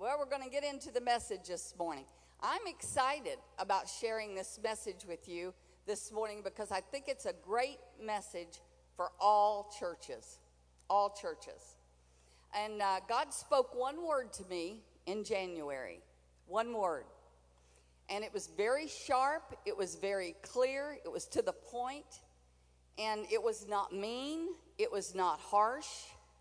Well, we're going to get into the message this morning. I'm excited about sharing this message with you this morning because I think it's a great message for all churches. All churches. And uh, God spoke one word to me in January. One word. And it was very sharp, it was very clear, it was to the point, and it was not mean, it was not harsh,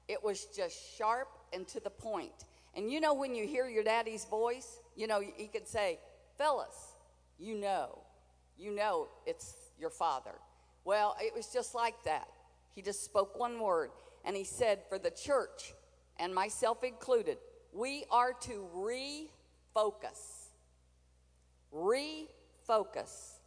it was just sharp and to the point. And you know, when you hear your daddy's voice, you know, he could say, Phyllis, you know, you know it's your father. Well, it was just like that. He just spoke one word, and he said, for the church, and myself included, we are to refocus refocus.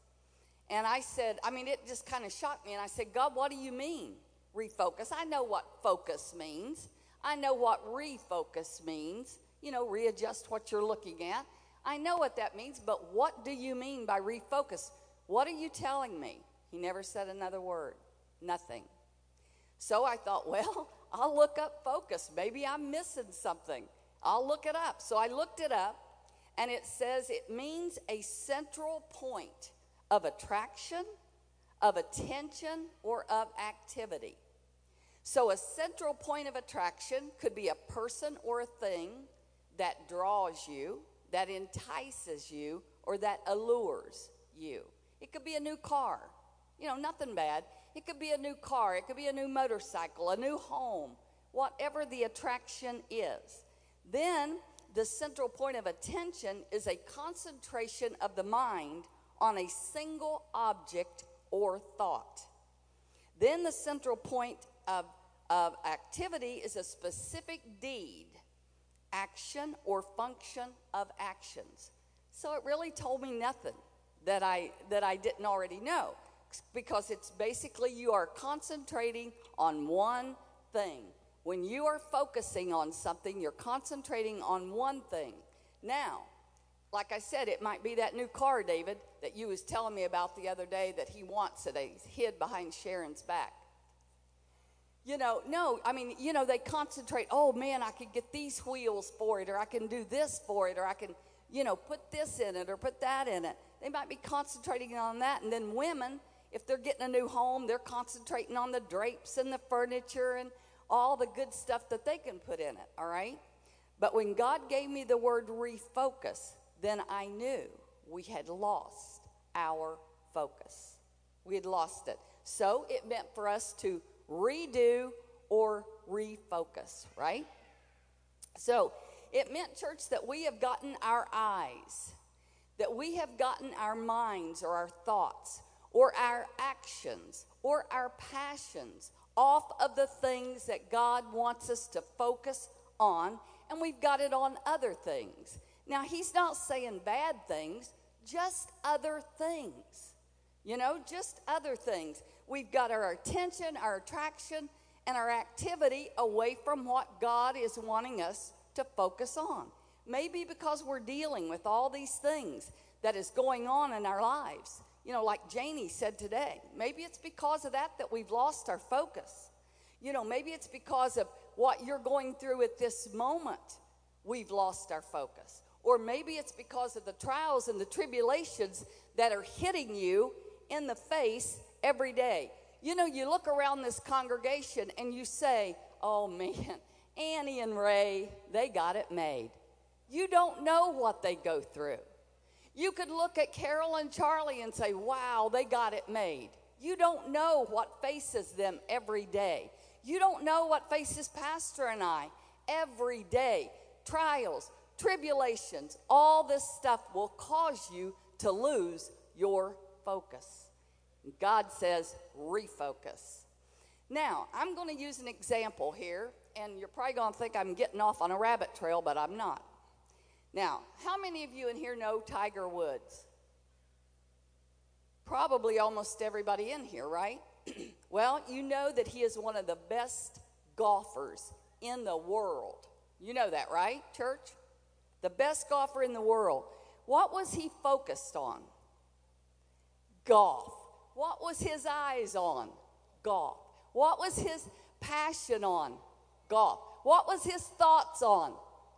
And I said, I mean, it just kind of shocked me. And I said, God, what do you mean, refocus? I know what focus means. I know what refocus means. You know, readjust what you're looking at. I know what that means, but what do you mean by refocus? What are you telling me? He never said another word, nothing. So I thought, well, I'll look up focus. Maybe I'm missing something. I'll look it up. So I looked it up and it says it means a central point of attraction, of attention, or of activity. So, a central point of attraction could be a person or a thing that draws you, that entices you, or that allures you. It could be a new car, you know, nothing bad. It could be a new car, it could be a new motorcycle, a new home, whatever the attraction is. Then the central point of attention is a concentration of the mind on a single object or thought. Then the central point of, of activity is a specific deed, action, or function of actions. So it really told me nothing that I, that I didn't already know because it's basically you are concentrating on one thing. When you are focusing on something, you're concentrating on one thing. Now, like I said, it might be that new car, David, that you was telling me about the other day that he wants that he's hid behind Sharon's back. You know, no, I mean, you know, they concentrate, oh man, I could get these wheels for it, or I can do this for it, or I can, you know, put this in it, or put that in it. They might be concentrating on that. And then women, if they're getting a new home, they're concentrating on the drapes and the furniture and all the good stuff that they can put in it, all right? But when God gave me the word refocus, then I knew we had lost our focus. We had lost it. So it meant for us to redo or refocus, right? So it meant, church, that we have gotten our eyes, that we have gotten our minds or our thoughts or our actions or our passions off of the things that God wants us to focus on, and we've got it on other things. Now, He's not saying bad things, just other things. You know, just other things. We've got our attention, our attraction, and our activity away from what God is wanting us to focus on. Maybe because we're dealing with all these things that is going on in our lives you know, like Janie said today. Maybe it's because of that that we've lost our focus. You know, maybe it's because of what you're going through at this moment, we've lost our focus. Or maybe it's because of the trials and the tribulations that are hitting you in the face every day. You know, you look around this congregation and you say, oh man, Annie and Ray, they got it made. You don't know what they go through. You could look at Carol and Charlie and say, wow, they got it made. You don't know what faces them every day. You don't know what faces Pastor and I every day. Trials, tribulations, all this stuff will cause you to lose your focus. God says, refocus. Now, I'm going to use an example here, and you're probably going to think I'm getting off on a rabbit trail, but I'm not. Now, how many of you in here know Tiger Woods? Probably almost everybody in here, right? well, you know that he is one of the best golfers in the world. You know that, right, church? The best golfer in the world. What was he focused on? Golf. What was his eyes on? Golf. What was his passion on? Golf. What was his thoughts on?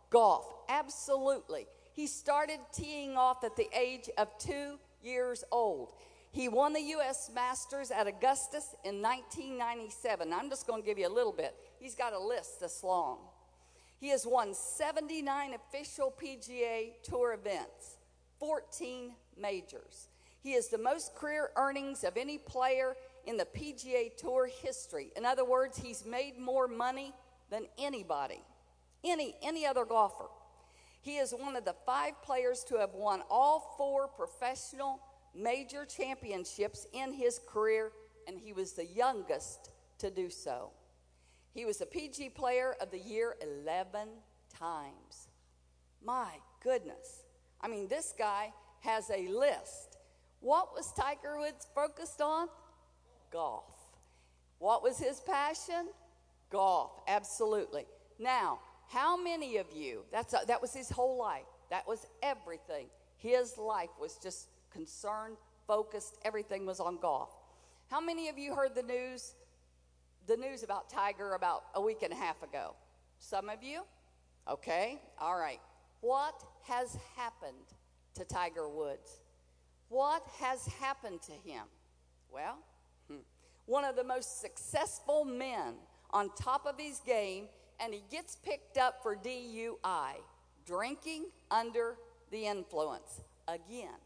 Golf, absolutely. He started teeing off at the age of two years old. He won the U.S. Masters at Augusta in 1997. I'm just going to give you a little bit. He's got a list this long. He has won 79 official PGA Tour events, 14 majors. He has the most career earnings of any player in the PGA Tour history. In other words, he's made more money than anybody, any, any other golfer. He is one of the five players to have won all four professional major championships in his career, and he was the youngest to do so. He was a PG Player of the Year 11 times. My goodness. I mean, this guy has a list. What was Tiger Woods focused on? Golf. What was his passion? Golf, absolutely. Now, how many of you, that's a, that was his whole life, that was everything. His life was just concerned, focused, everything was on golf. How many of you heard the news, the news about Tiger about a week and a half ago? Some of you? Okay, all right. What has happened to Tiger Woods? What has happened to him? Well, hmm, one of the most successful men on top of his game, and he gets picked up for DUI, drinking under the influence again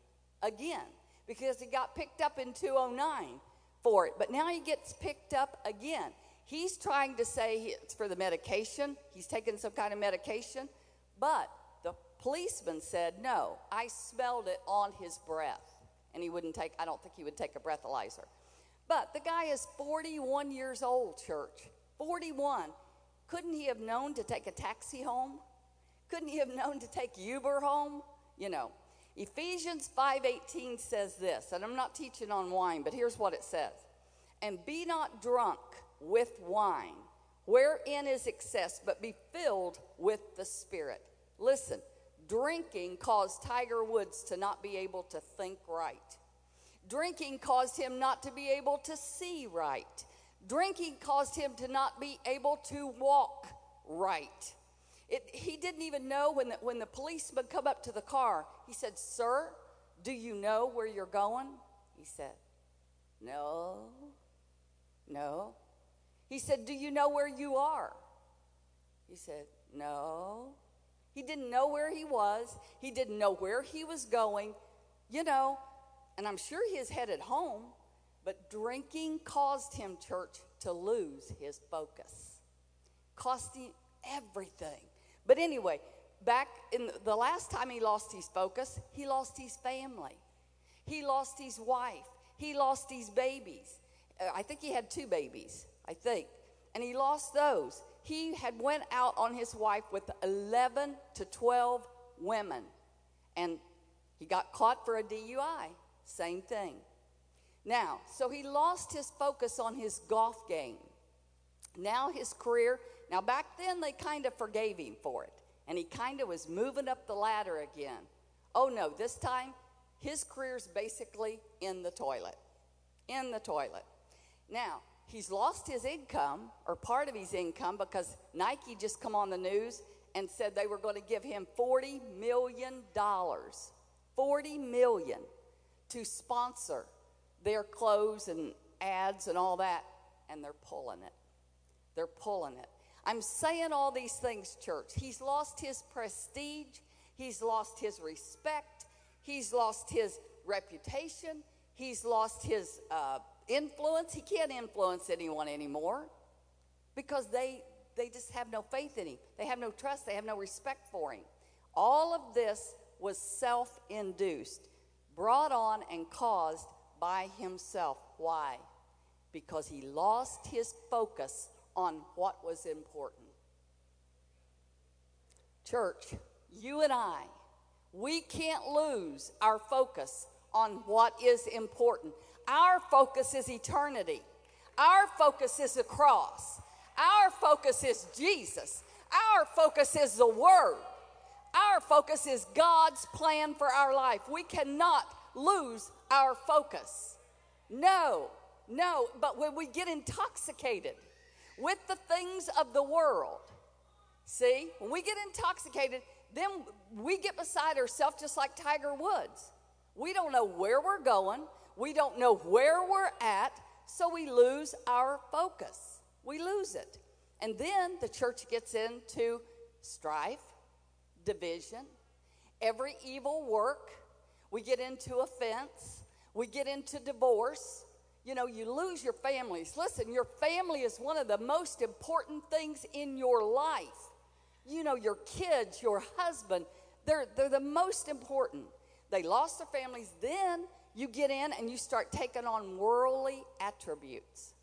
again because he got picked up in 209 for it. But now he gets picked up again. He's trying to say it's for the medication, he's taking some kind of medication, but the policeman said, No, I smelled it on his breath. And he wouldn't take, I don't think he would take a breathalyzer. But the guy is 41 years old, church. 41. Couldn't he have known to take a taxi home? Couldn't he have known to take Uber home? You know, Ephesians 5:18 says this, and I'm not teaching on wine, but here's what it says. And be not drunk with wine, wherein is excess, but be filled with the Spirit. Listen, drinking caused Tiger Woods to not be able to think right. Drinking caused him not to be able to see right. Drinking caused him to not be able to walk right. It, he didn't even know when the, when the policeman come up to the car. He said, "Sir, do you know where you're going?" He said, "No, no." He said, "Do you know where you are?" He said, "No." He didn't know where he was. He didn't know where he was going. You know, and I'm sure he is headed home, but drinking caused him, church, to lose his focus. Cost him everything. But anyway, back in the last time he lost his focus, he lost his family. He lost his wife. He lost his babies. Uh, I think he had two babies, I think. And he lost those. He had went out on his wife with 11 to 12 women. And he got caught for a DUI. Same thing. Now, so he lost his focus on his golf game. Now his career now, back then, they kind of forgave him for it, and he kind of was moving up the ladder again. Oh no, this time, his career's basically in the toilet. In the toilet. Now, he's lost his income, or part of his income, because Nike just come on the news and said they were going to give him $40 million. 40 million to sponsor their clothes and ads and all that, and they're pulling it. They're pulling it. I'm saying all these things, church. He's lost his prestige, he's lost his respect, he's lost his reputation, he's lost his uh, influence. He can't influence anyone anymore because they they just have no faith in him. They have no trust. They have no respect for him. All of this was self induced, brought on and caused by himself. Why? Because he lost his focus on what was important. Church, you and I, we can't lose our focus on what is important. Our focus is eternity. Our focus is the cross. Our focus is Jesus. Our focus is the Word. Our focus is God's plan for our life. We cannot lose our focus. No, no, but when we get intoxicated with the things of the world, See, when we get intoxicated, then we get beside ourselves just like Tiger Woods. We don't know where we're going, we don't know where we're at, so we lose our focus. We lose it. And then the church gets into strife, division, every evil work. We get into offense, we get into divorce. You know, you lose your families. Listen, your family is one of the most important things in your life you know, your kids, your husband, they're, they're the most important. They lost their families. Then you get in and you start taking on worldly attributes.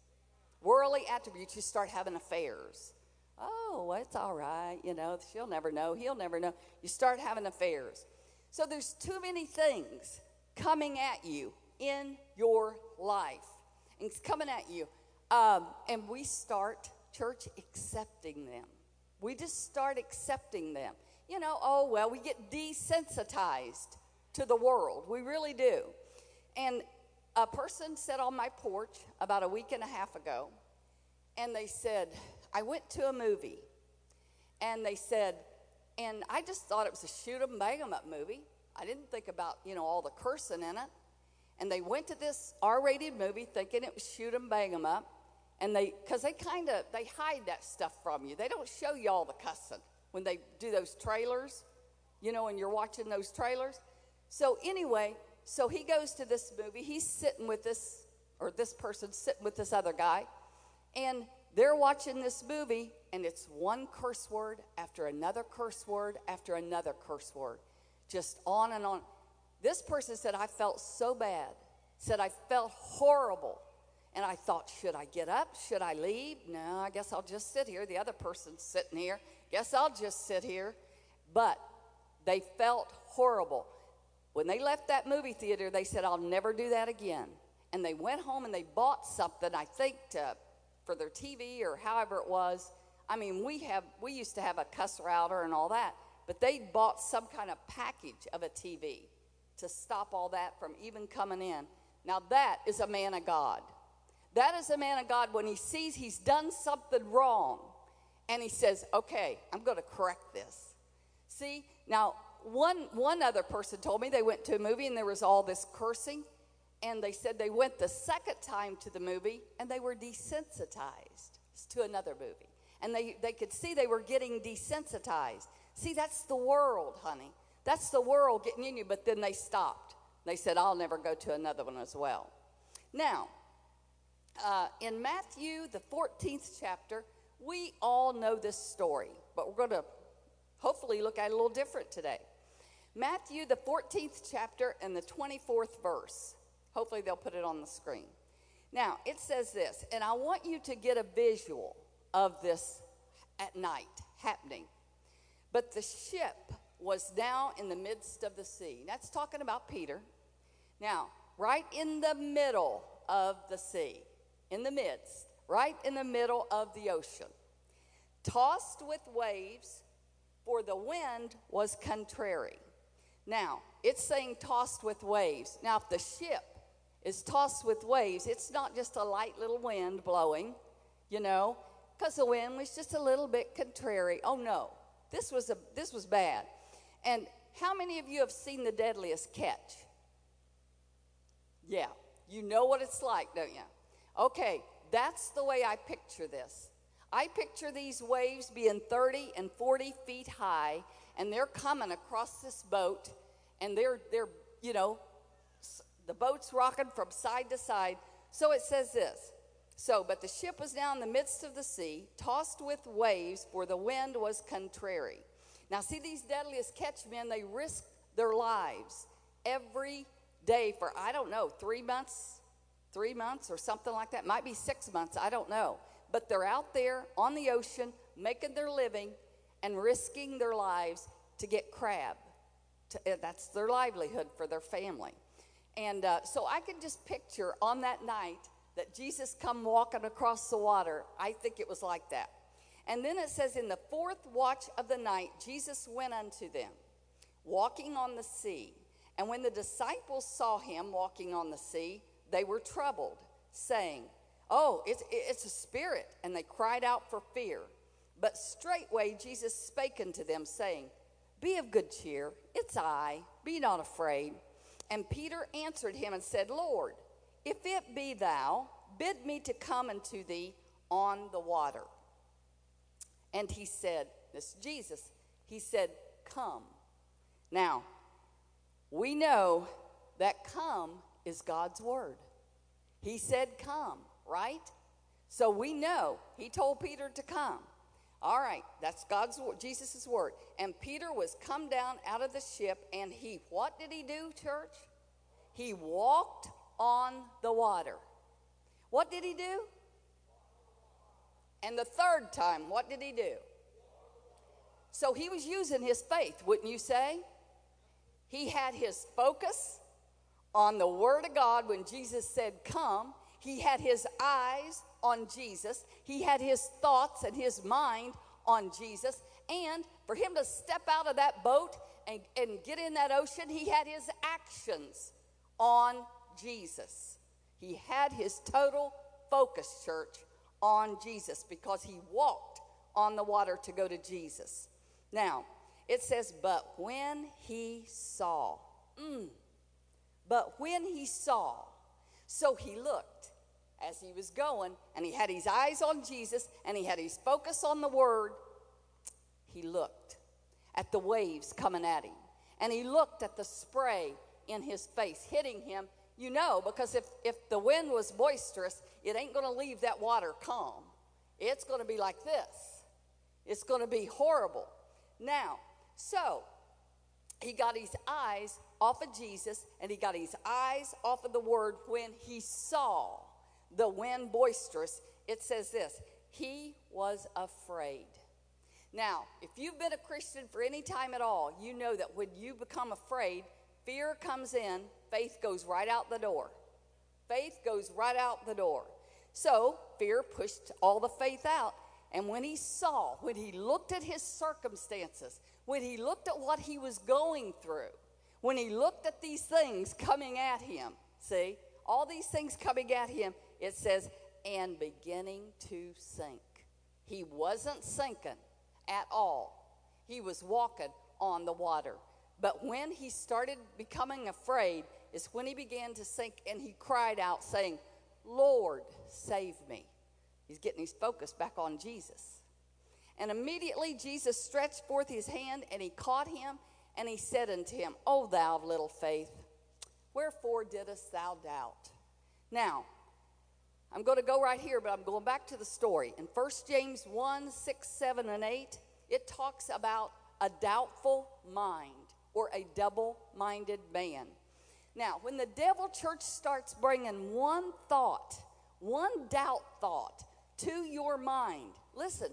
Worldly attributes, you start having affairs. Oh, well, it's all right. You know, she'll never know. He'll never know. You start having affairs. So there's too many things coming at you in your life. And it's coming at you. Um, and we start, church, accepting them we just start accepting them. You know, oh, well, we get desensitized to the world. We really do. And a person sat on my porch about a week and a half ago, and they said, I went to a movie, and they said, and I just thought it was a shoot 'em, bang 'em up movie. I didn't think about, you know, all the cursing in it. And they went to this R rated movie thinking it was shoot 'em, bang 'em up and they because they kind of they hide that stuff from you they don't show you all the cussing when they do those trailers you know and you're watching those trailers so anyway so he goes to this movie he's sitting with this or this person sitting with this other guy and they're watching this movie and it's one curse word after another curse word after another curse word just on and on this person said i felt so bad said i felt horrible and I thought, should I get up? Should I leave? No, I guess I'll just sit here. The other person's sitting here. Guess I'll just sit here. But they felt horrible. When they left that movie theater, they said, I'll never do that again. And they went home and they bought something, I think, to, for their TV or however it was. I mean, we have we used to have a cuss router and all that, but they bought some kind of package of a TV to stop all that from even coming in. Now that is a man of God. That is a man of God when he sees he's done something wrong and he says, okay, I'm going to correct this. See, now, one, one other person told me they went to a movie and there was all this cursing. And they said they went the second time to the movie and they were desensitized to another movie. And they, they could see they were getting desensitized. See, that's the world, honey. That's the world getting in you. But then they stopped. They said, I'll never go to another one as well. Now, uh, in Matthew, the 14th chapter, we all know this story, but we're going to hopefully look at it a little different today. Matthew, the 14th chapter, and the 24th verse. Hopefully, they'll put it on the screen. Now, it says this, and I want you to get a visual of this at night happening. But the ship was now in the midst of the sea. That's talking about Peter. Now, right in the middle of the sea in the midst, right in the middle of the ocean, tossed with waves, for the wind was contrary. Now, it's saying tossed with waves. Now, if the ship is tossed with waves, it's not just a light little wind blowing, you know, because the wind was just a little bit contrary. Oh no, this was a this was bad. And how many of you have seen the deadliest catch? Yeah, you know what it's like, don't you? Okay, that's the way I picture this. I picture these waves being 30 and 40 feet high, and they're coming across this boat, and they're, they're you know, the boat's rocking from side to side. So it says this So, but the ship was now in the midst of the sea, tossed with waves, for the wind was contrary. Now, see, these deadliest catch men, they risk their lives every day for, I don't know, three months, three months or something like that. Might be six months, I don't know. But they're out there on the ocean making their living and risking their lives to get crab. To, eh, that's their livelihood for their family. And uh, so I can just picture on that night that Jesus come walking across the water. I think it was like that. And then it says, In the fourth watch of the night, Jesus went unto them, walking on the sea. And when the disciples saw him walking on the sea, they were troubled, saying, Oh, it's, it's a spirit. And they cried out for fear. But straightway Jesus spake unto them, saying, Be of good cheer, it's I, be not afraid. And Peter answered him and said, Lord, if it be thou, bid me to come unto thee on the water. And he said, This Jesus, he said, Come. Now, we know that come is God's word. He said, Come, right? So we know he told Peter to come. All right, that's God's Jesus' word. And Peter was come down out of the ship, and he, what did he do, church? He walked on the water. What did he do? And the third time, what did he do? So he was using his faith, wouldn't you say? He had his focus on the Word of God when Jesus said, Come. He had his eyes on Jesus. He had his thoughts and his mind on Jesus. And for him to step out of that boat and, and get in that ocean, he had his actions on Jesus. He had his total focus, church, on Jesus because he walked on the water to go to Jesus. Now, it says, but when he saw, mm, but when he saw, so he looked as he was going, and he had his eyes on Jesus, and he had his focus on the word. He looked at the waves coming at him, and he looked at the spray in his face hitting him. You know, because if, if the wind was boisterous, it ain't going to leave that water calm. It's going to be like this. It's going to be horrible. Now, so he got his eyes off of Jesus and he got his eyes off of the word when he saw the wind boisterous. It says this he was afraid. Now, if you've been a Christian for any time at all, you know that when you become afraid, fear comes in, faith goes right out the door. Faith goes right out the door. So, fear pushed all the faith out. And when he saw, when he looked at his circumstances, when he looked at what he was going through, when he looked at these things coming at him, see, all these things coming at him, it says, and beginning to sink. He wasn't sinking at all, he was walking on the water. But when he started becoming afraid, is when he began to sink and he cried out, saying, Lord, save me. He's getting his focus back on Jesus. And immediately Jesus stretched forth his hand and he caught him and he said unto him, O thou of little faith, wherefore didst thou doubt? Now, I'm going to go right here, but I'm going back to the story. In 1 James 1 6, 7, and 8, it talks about a doubtful mind or a double minded man. Now, when the devil church starts bringing one thought, one doubt thought to your mind, listen,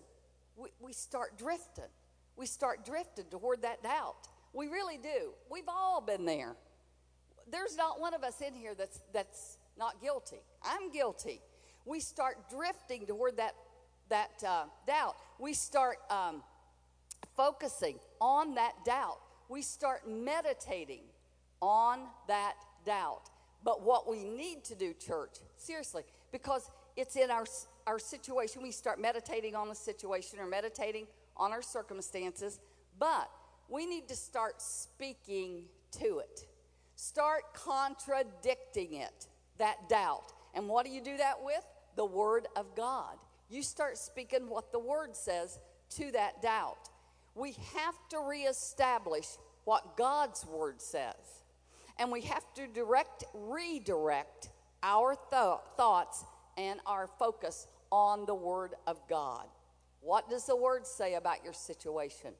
we, we start drifting. We start drifting toward that doubt. We really do. We've all been there. There's not one of us in here that's, that's not guilty. I'm guilty. We start drifting toward that, that uh, doubt. We start um, focusing on that doubt. We start meditating on that doubt. But what we need to do, church, seriously, because it's in our, our situation, we start meditating on the situation or meditating on our circumstances, but we need to start speaking to it. Start contradicting it, that doubt. And what do you do that with? The Word of God. You start speaking what the Word says to that doubt. We have to reestablish what God's Word says. And we have to direct, redirect our th- thoughts and our focus on the Word of God. What does the Word say about your situation?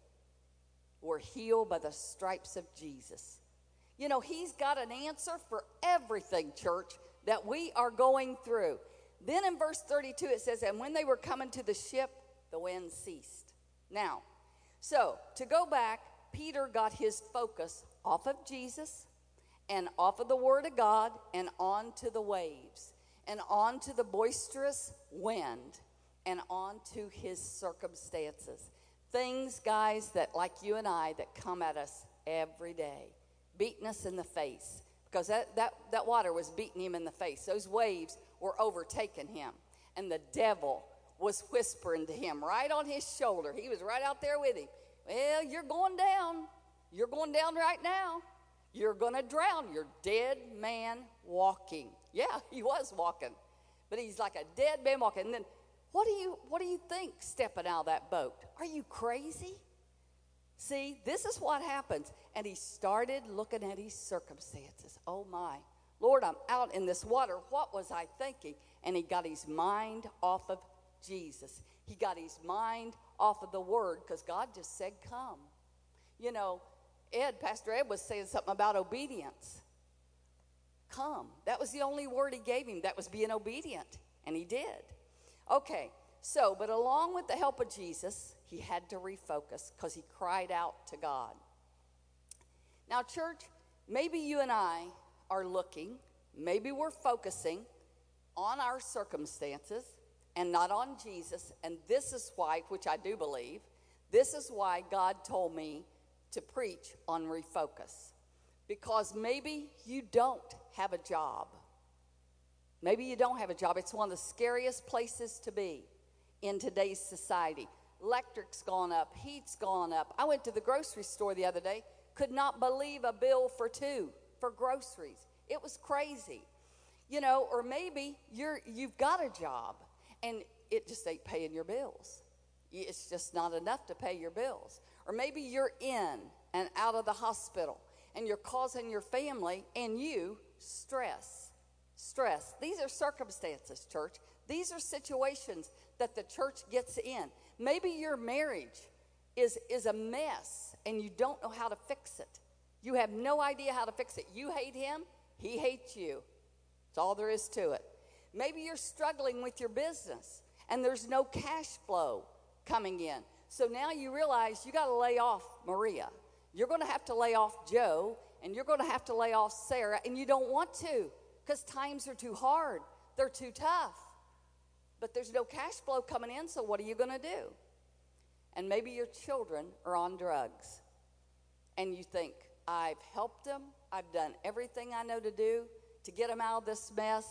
We're healed by the stripes of Jesus. You know, He's got an answer for everything, church, that we are going through. Then in verse 32, it says, And when they were coming to the ship, the wind ceased. Now, so to go back, Peter got his focus off of Jesus and off of the Word of God and onto the waves and onto the boisterous wind and onto his circumstances. Things, guys, that like you and I, that come at us every day, beating us in the face. Because that, that, that water was beating him in the face. Those waves were overtaking him. And the devil was whispering to him right on his shoulder. He was right out there with him. Well, you're going down. You're going down right now. You're going to drown. You're dead man walking. Yeah, he was walking. But he's like a dead man walking. And then what do you what do you think stepping out of that boat? Are you crazy? See, this is what happens. And he started looking at his circumstances. Oh my. Lord, I'm out in this water. What was I thinking? And he got his mind off of Jesus. He got his mind off of the word because God just said, Come. You know, Ed, Pastor Ed was saying something about obedience. Come. That was the only word he gave him. That was being obedient. And he did. Okay, so, but along with the help of Jesus, he had to refocus because he cried out to God. Now, church, maybe you and I are looking, maybe we're focusing on our circumstances and not on Jesus. And this is why, which I do believe, this is why God told me to preach on refocus. Because maybe you don't have a job. Maybe you don't have a job. It's one of the scariest places to be in today's society. Electric's gone up, heat's gone up. I went to the grocery store the other day, could not believe a bill for two for groceries. It was crazy. You know, or maybe you're you've got a job and it just ain't paying your bills. It's just not enough to pay your bills. Or maybe you're in and out of the hospital and you're causing your family and you stress. Stress. These are circumstances, church. These are situations that the church gets in. Maybe your marriage is, is a mess and you don't know how to fix it. You have no idea how to fix it. You hate him, he hates you. That's all there is to it. Maybe you're struggling with your business and there's no cash flow coming in. So now you realize you got to lay off Maria. You're going to have to lay off Joe and you're going to have to lay off Sarah, and you don't want to because times are too hard, they're too tough. But there's no cash flow coming in, so what are you going to do? And maybe your children are on drugs, and you think, I've helped them, I've done everything I know to do to get them out of this mess.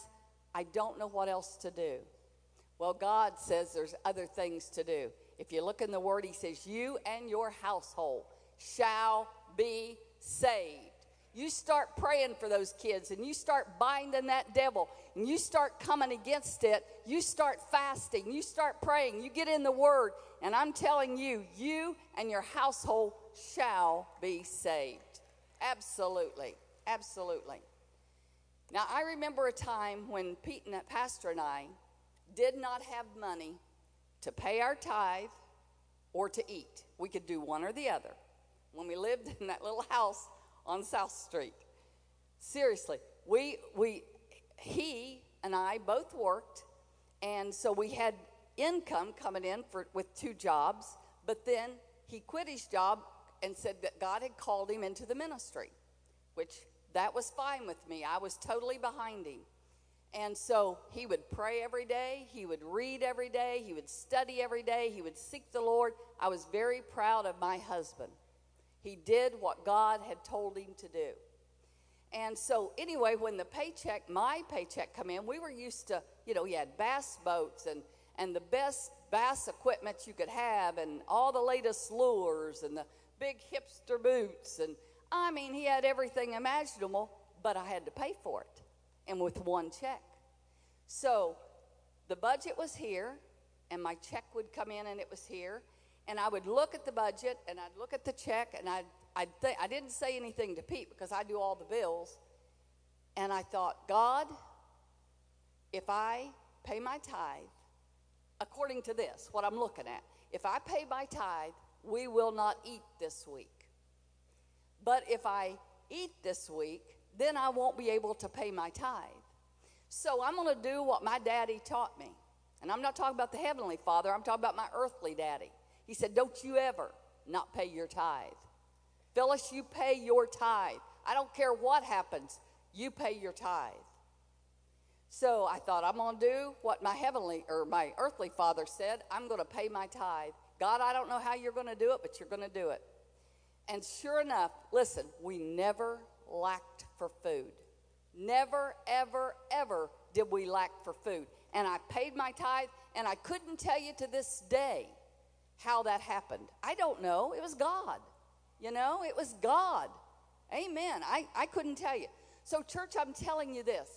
I don't know what else to do. Well, God says there's other things to do. If you look in the Word, He says, You and your household shall be saved. You start praying for those kids and you start binding that devil and you start coming against it. You start fasting. You start praying. You get in the Word. And I'm telling you, you and your household shall be saved. Absolutely. Absolutely. Now, I remember a time when Pete and pastor and I did not have money to pay our tithe or to eat. We could do one or the other when we lived in that little house on South Street. Seriously, we, we, he and I both worked, and so we had income coming in for, with two jobs, but then he quit his job and said that God had called him into the ministry, which that was fine with me. I was totally behind him. And so he would pray every day, he would read every day, he would study every day, he would seek the Lord. I was very proud of my husband. He did what God had told him to do. And so, anyway, when the paycheck, my paycheck, come in, we were used to, you know, he had bass boats and, and the best bass equipment you could have, and all the latest lures and the big hipster boots. And I mean, he had everything imaginable, but I had to pay for it, and with one check. So, the budget was here, and my check would come in, and it was here and I would look at the budget and I'd look at the check and I'd, I'd th- I didn't say anything to Pete because I do all the bills. And I thought, God, if I pay my tithe, according to this, what I'm looking at, if I pay my tithe, we will not eat this week. But if I eat this week, then I won't be able to pay my tithe. So I'm going to do what my daddy taught me. And I'm not talking about the heavenly father, I'm talking about my earthly daddy. He said, Don't you ever not pay your tithe. Phyllis, you pay your tithe. I don't care what happens, you pay your tithe. So I thought, I'm going to do what my heavenly or my earthly father said. I'm going to pay my tithe. God, I don't know how you're going to do it, but you're going to do it. And sure enough, listen, we never lacked for food. Never, ever, ever did we lack for food. And I paid my tithe, and I couldn't tell you to this day how that happened. I don't know. It was God. You know, it was God. Amen. I, I couldn't tell you. So, church, I'm telling you this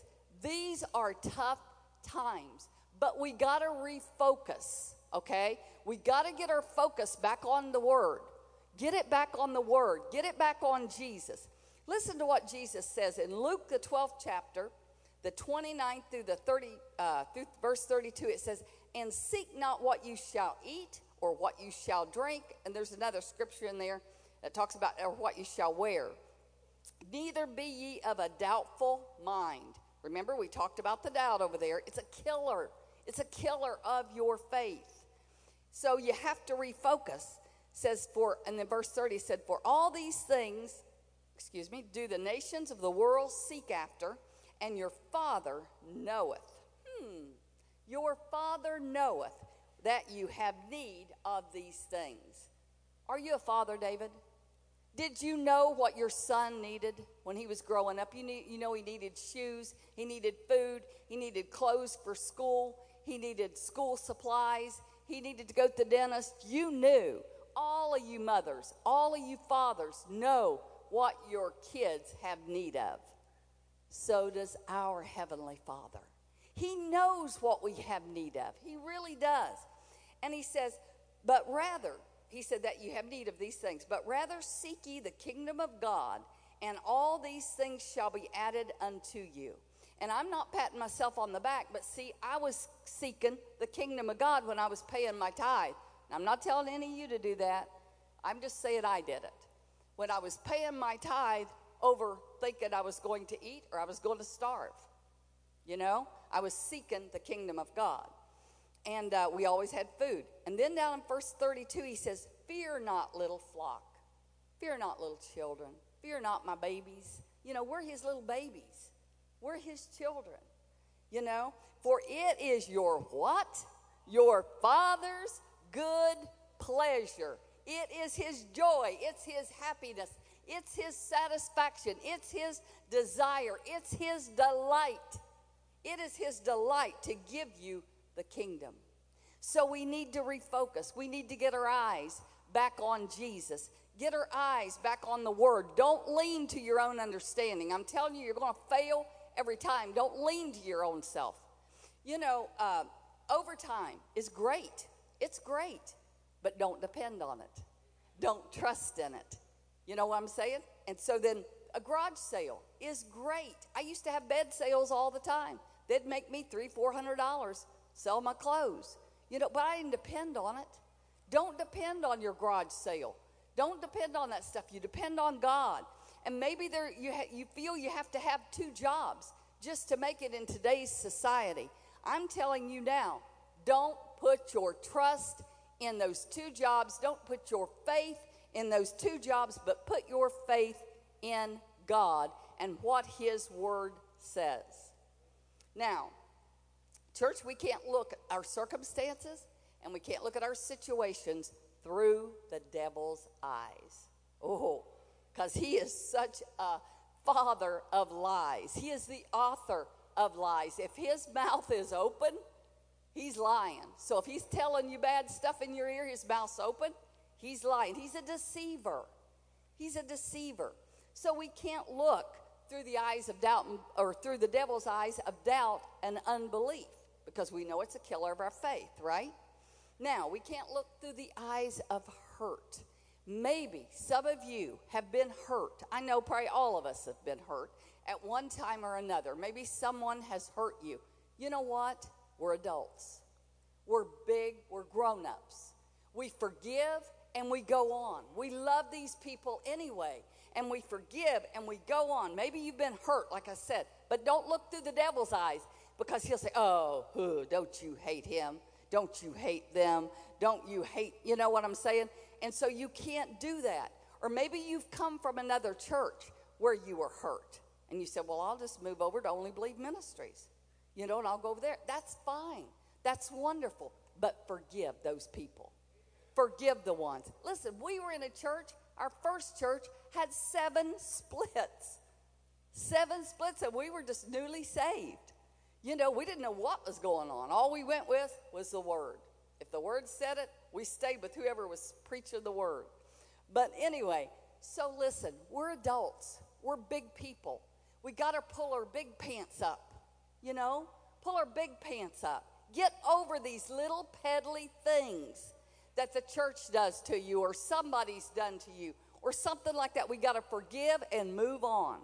these are tough times, but we got to refocus, okay? We got to get our focus back on the Word. Get it back on the Word. Get it back on Jesus. Listen to what Jesus says in Luke, the 12th chapter, the 29th through the 30, uh, through verse 32. It says, And seek not what you shall eat or what you shall drink. And there's another scripture in there that talks about or what you shall wear. Neither be ye of a doubtful mind. Remember, we talked about the doubt over there. It's a killer. It's a killer of your faith. So you have to refocus. says for, and then verse 30 said, For all these things, excuse me, do the nations of the world seek after, and your Father knoweth. Hmm. Your Father knoweth that you have need of these things. Are you a father, David? Did you know what your son needed when he was growing up? You, need, you know, he needed shoes, he needed food, he needed clothes for school, he needed school supplies, he needed to go to the dentist. You knew. All of you mothers, all of you fathers know what your kids have need of. So does our Heavenly Father. He knows what we have need of. He really does. And He says, but rather, he said that you have need of these things, but rather seek ye the kingdom of God, and all these things shall be added unto you. And I'm not patting myself on the back, but see, I was seeking the kingdom of God when I was paying my tithe. And I'm not telling any of you to do that. I'm just saying I did it. When I was paying my tithe over thinking I was going to eat or I was going to starve. You know, I was seeking the kingdom of God and uh, we always had food. And then down in verse 32, he says, Fear not, little flock. Fear not, little children. Fear not, my babies. You know, we're his little babies. We're his children. You know, for it is your what? Your Father's good pleasure. It is his joy. It's his happiness. It's his satisfaction. It's his desire. It's his delight. It is his delight to give you the kingdom. So we need to refocus. We need to get our eyes back on Jesus. Get our eyes back on the Word. Don't lean to your own understanding. I'm telling you, you're going to fail every time. Don't lean to your own self. You know, uh, overtime is great. It's great, but don't depend on it. Don't trust in it. You know what I'm saying? And so then a garage sale is great. I used to have bed sales all the time. They'd make me three, four hundred dollars sell my clothes. You know, but I didn't depend on it. Don't depend on your garage sale. Don't depend on that stuff. You depend on God. And maybe there you ha- you feel you have to have two jobs just to make it in today's society. I'm telling you now, don't put your trust in those two jobs. Don't put your faith in those two jobs, but put your faith in God and what His Word says. Now, Church, we can't look at our circumstances and we can't look at our situations through the devil's eyes. Oh, because he is such a father of lies. He is the author of lies. If his mouth is open, he's lying. So if he's telling you bad stuff in your ear, his mouth's open, he's lying. He's a deceiver. He's a deceiver. So we can't look through the eyes of doubt or through the devil's eyes of doubt and unbelief because we know it's a killer of our faith, right? Now, we can't look through the eyes of hurt. Maybe some of you have been hurt. I know probably all of us have been hurt at one time or another. Maybe someone has hurt you. You know what? We're adults. We're big, we're grown ups. We forgive and we go on. We love these people anyway, and we forgive and we go on. Maybe you've been hurt, like I said, but don't look through the devil's eyes because he'll say, Oh, don't you hate him? Don't you hate them? Don't you hate, you know what I'm saying? And so you can't do that. Or maybe you've come from another church where you were hurt. And you said, Well, I'll just move over to Only Believe Ministries, you know, and I'll go over there. That's fine. That's wonderful. But forgive those people. Forgive the ones. Listen, we were in a church, our first church had seven splits. Seven splits, and we were just newly saved. You know, we didn't know what was going on. All we went with was the word. If the word said it, we stayed with whoever was preaching the word. But anyway, so listen, we're adults, we're big people. We got to pull our big pants up, you know? Pull our big pants up. Get over these little peddly things that the church does to you or somebody's done to you or something like that. We got to forgive and move on.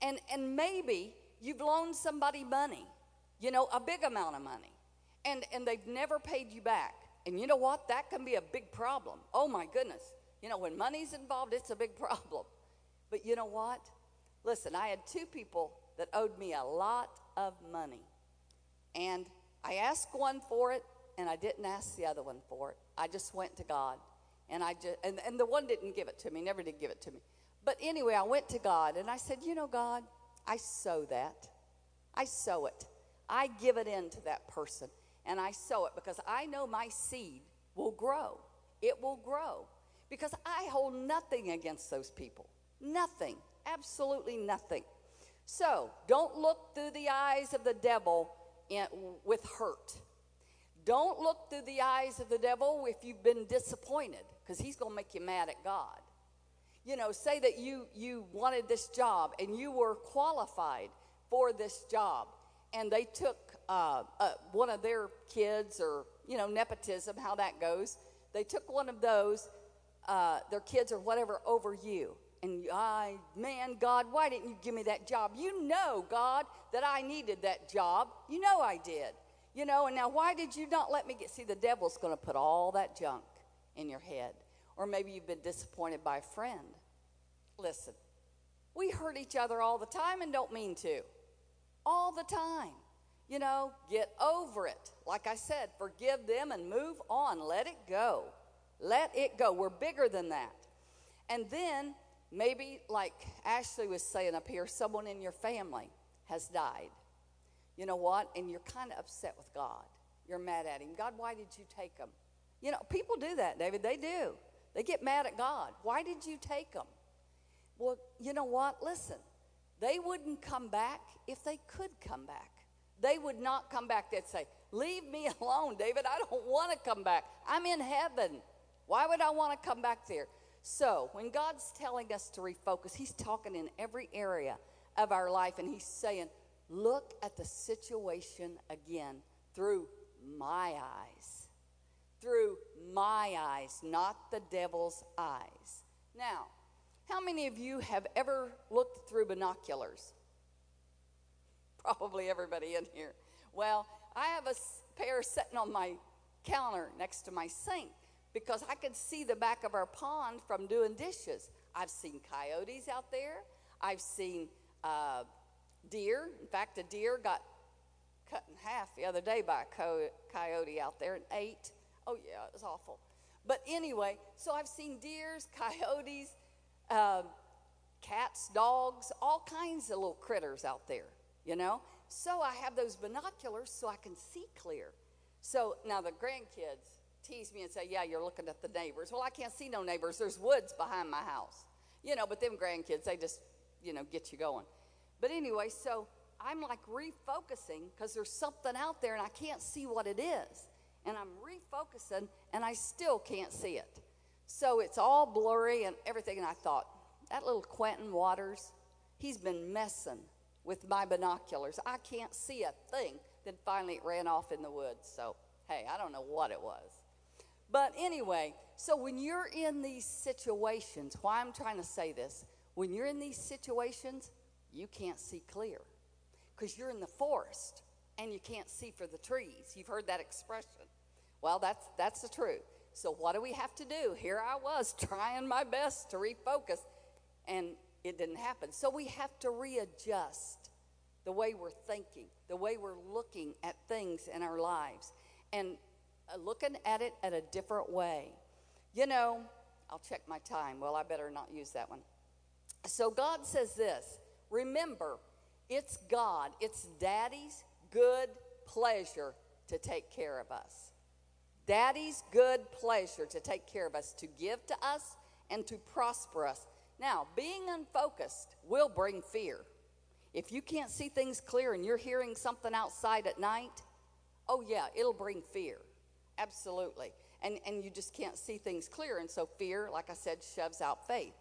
And, and maybe you've loaned somebody money, you know, a big amount of money, and, and they've never paid you back. And you know what? That can be a big problem. Oh my goodness. You know, when money's involved, it's a big problem. But you know what? Listen, I had two people that owed me a lot of money. And I asked one for it, and I didn't ask the other one for it. I just went to God. And I just and, and the one didn't give it to me, never did give it to me. But anyway, I went to God and I said, You know, God, I sow that. I sow it. I give it in to that person. And I sow it because I know my seed will grow. It will grow. Because I hold nothing against those people. Nothing. Absolutely nothing. So don't look through the eyes of the devil in, with hurt. Don't look through the eyes of the devil if you've been disappointed, because he's going to make you mad at God. You know, say that you, you wanted this job and you were qualified for this job, and they took uh, uh, one of their kids, or, you know, nepotism, how that goes. They took one of those, uh, their kids or whatever, over you. And I, man, God, why didn't you give me that job? You know, God, that I needed that job. You know I did. You know, and now why did you not let me get? See, the devil's going to put all that junk in your head. Or maybe you've been disappointed by a friend. Listen, we hurt each other all the time and don't mean to. All the time. You know, get over it. Like I said, forgive them and move on. Let it go. Let it go. We're bigger than that. And then maybe, like Ashley was saying up here, someone in your family has died. You know what? And you're kind of upset with God. You're mad at Him. God, why did you take them? You know, people do that, David. They do. They get mad at God. Why did you take them? Well, you know what? Listen, they wouldn't come back if they could come back. They would not come back. They'd say, Leave me alone, David. I don't want to come back. I'm in heaven. Why would I want to come back there? So, when God's telling us to refocus, He's talking in every area of our life, and He's saying, Look at the situation again through my eyes through my eyes, not the devil's eyes. Now, how many of you have ever looked through binoculars? Probably everybody in here. Well, I have a pair sitting on my counter next to my sink because I could see the back of our pond from doing dishes. I've seen coyotes out there. I've seen uh, deer. In fact, a deer got cut in half the other day by a coyote out there and ate. Oh, yeah, it was awful. But anyway, so I've seen deers, coyotes, um, cats, dogs, all kinds of little critters out there, you know? So I have those binoculars so I can see clear. So now the grandkids tease me and say, Yeah, you're looking at the neighbors. Well, I can't see no neighbors. There's woods behind my house. You know, but them grandkids, they just, you know, get you going. But anyway, so I'm like refocusing because there's something out there and I can't see what it is and I'm refocusing and I still can't see it. So it's all blurry and everything. And I thought, that little Quentin Waters, he's been messing with my binoculars. I can't see a thing. Then finally it ran off in the woods. So, hey, I don't know what it was. But anyway, so when you're in these situations, why I'm trying to say this, when you're in these situations, you can't see clear because you're in the forest and you can't see for the trees. You've heard that expression. Well, that's, that's the truth. So, what do we have to do? Here I was trying my best to refocus, and it didn't happen. So, we have to readjust the way we're thinking, the way we're looking at things in our lives, and uh, looking at it at a different way. You know, I'll check my time. Well, I better not use that one. So, God says this remember, it's God, it's Daddy's good pleasure to take care of us. Daddy's good pleasure to take care of us, to give to us, and to prosper us. Now, being unfocused will bring fear. If you can't see things clear and you're hearing something outside at night, oh yeah, it'll bring fear. Absolutely. And, and you just can't see things clear. And so fear, like I said, shoves out faith.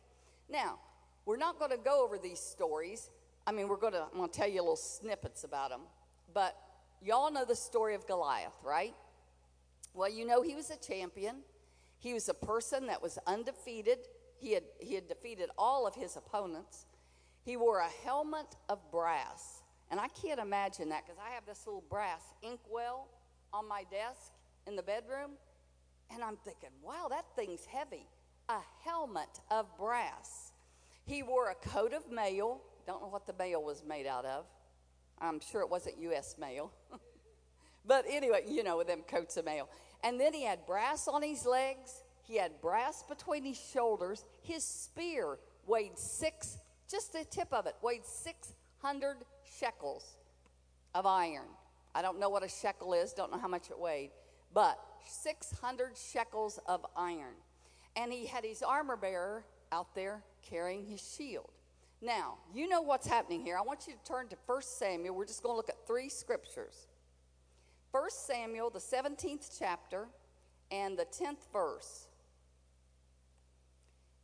Now, we're not going to go over these stories. I mean, we're going to, I'm going to tell you little snippets about them. But y'all know the story of Goliath, right? Well, you know he was a champion. He was a person that was undefeated. He had, he had defeated all of his opponents. He wore a helmet of brass. And I can't imagine that because I have this little brass inkwell on my desk in the bedroom. And I'm thinking, wow, that thing's heavy. A helmet of brass. He wore a coat of mail. Don't know what the mail was made out of. I'm sure it wasn't U.S. mail. but anyway, you know, with them coats of mail. And then he had brass on his legs. He had brass between his shoulders. His spear weighed six, just the tip of it, weighed 600 shekels of iron. I don't know what a shekel is, don't know how much it weighed, but 600 shekels of iron. And he had his armor bearer out there carrying his shield. Now, you know what's happening here. I want you to turn to 1 Samuel. We're just going to look at three scriptures. 1 Samuel, the 17th chapter, and the 10th verse.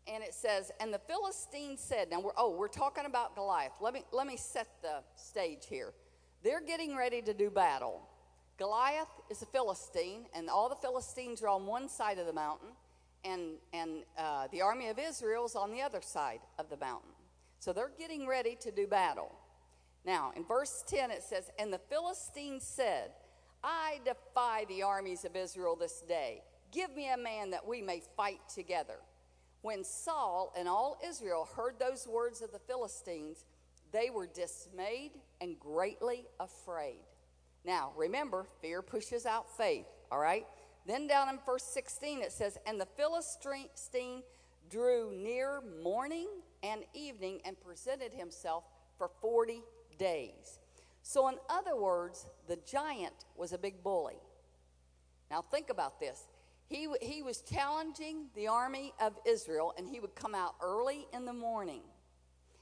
And it says, And the Philistines said, Now we're oh, we're talking about Goliath. Let me let me set the stage here. They're getting ready to do battle. Goliath is a Philistine, and all the Philistines are on one side of the mountain, and, and uh, the army of Israel is on the other side of the mountain. So they're getting ready to do battle. Now, in verse 10, it says, And the Philistines said, I defy the armies of Israel this day. Give me a man that we may fight together. When Saul and all Israel heard those words of the Philistines, they were dismayed and greatly afraid. Now, remember, fear pushes out faith, all right? Then down in verse 16, it says, And the Philistine drew near morning and evening and presented himself for 40 days. So, in other words, the giant was a big bully. Now, think about this. He, he was challenging the army of Israel, and he would come out early in the morning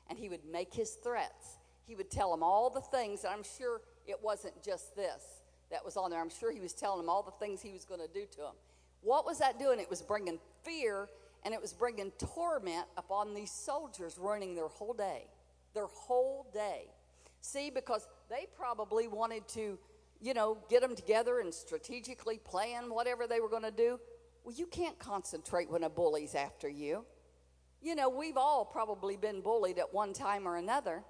and he would make his threats. He would tell them all the things, and I'm sure it wasn't just this that was on there. I'm sure he was telling them all the things he was going to do to them. What was that doing? It was bringing fear and it was bringing torment upon these soldiers running their whole day. Their whole day. See, because they probably wanted to, you know, get them together and strategically plan whatever they were going to do. Well, you can't concentrate when a bully's after you. You know, we've all probably been bullied at one time or another.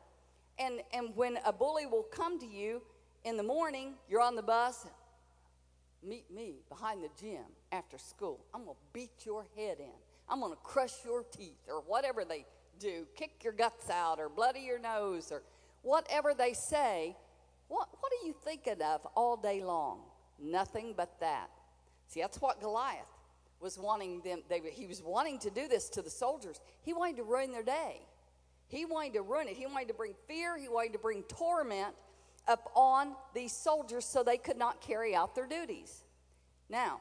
And, and when a bully will come to you in the morning, you're on the bus, meet me behind the gym after school. I'm going to beat your head in. I'm going to crush your teeth or whatever they do, kick your guts out or bloody your nose or whatever they say. What, what are you thinking of all day long? Nothing but that. See, that's what Goliath was wanting them. They, he was wanting to do this to the soldiers. He wanted to ruin their day. He wanted to ruin it. He wanted to bring fear. He wanted to bring torment upon these soldiers so they could not carry out their duties. Now,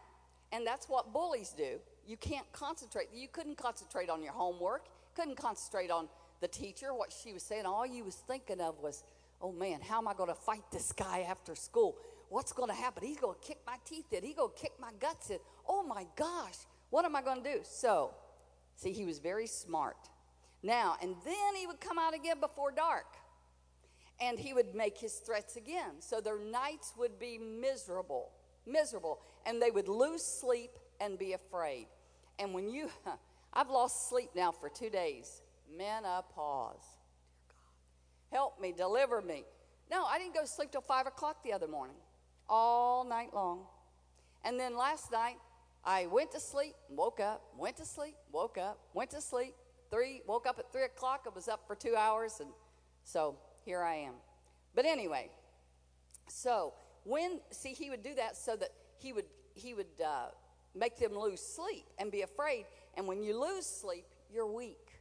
and that's what bullies do. You can't concentrate. You couldn't concentrate on your homework, couldn't concentrate on the teacher, what she was saying. All you was thinking of was, oh man, how am I going to fight this guy after school? What's going to happen? He's going to kick my teeth in. He's going to kick my guts in. Oh my gosh, what am I going to do? So, see, he was very smart. Now, and then he would come out again before dark and he would make his threats again. So their nights would be miserable, miserable, and they would lose sleep and be afraid. And when you, I've lost sleep now for two days. Menopause. Help me, deliver me. No, I didn't go to sleep till five o'clock the other morning, all night long. And then last night, I went to sleep, woke up, went to sleep, woke up, went to sleep. Three, woke up at three o'clock. I was up for two hours, and so here I am. But anyway, so when see he would do that so that he would he would uh, make them lose sleep and be afraid. And when you lose sleep, you're weak,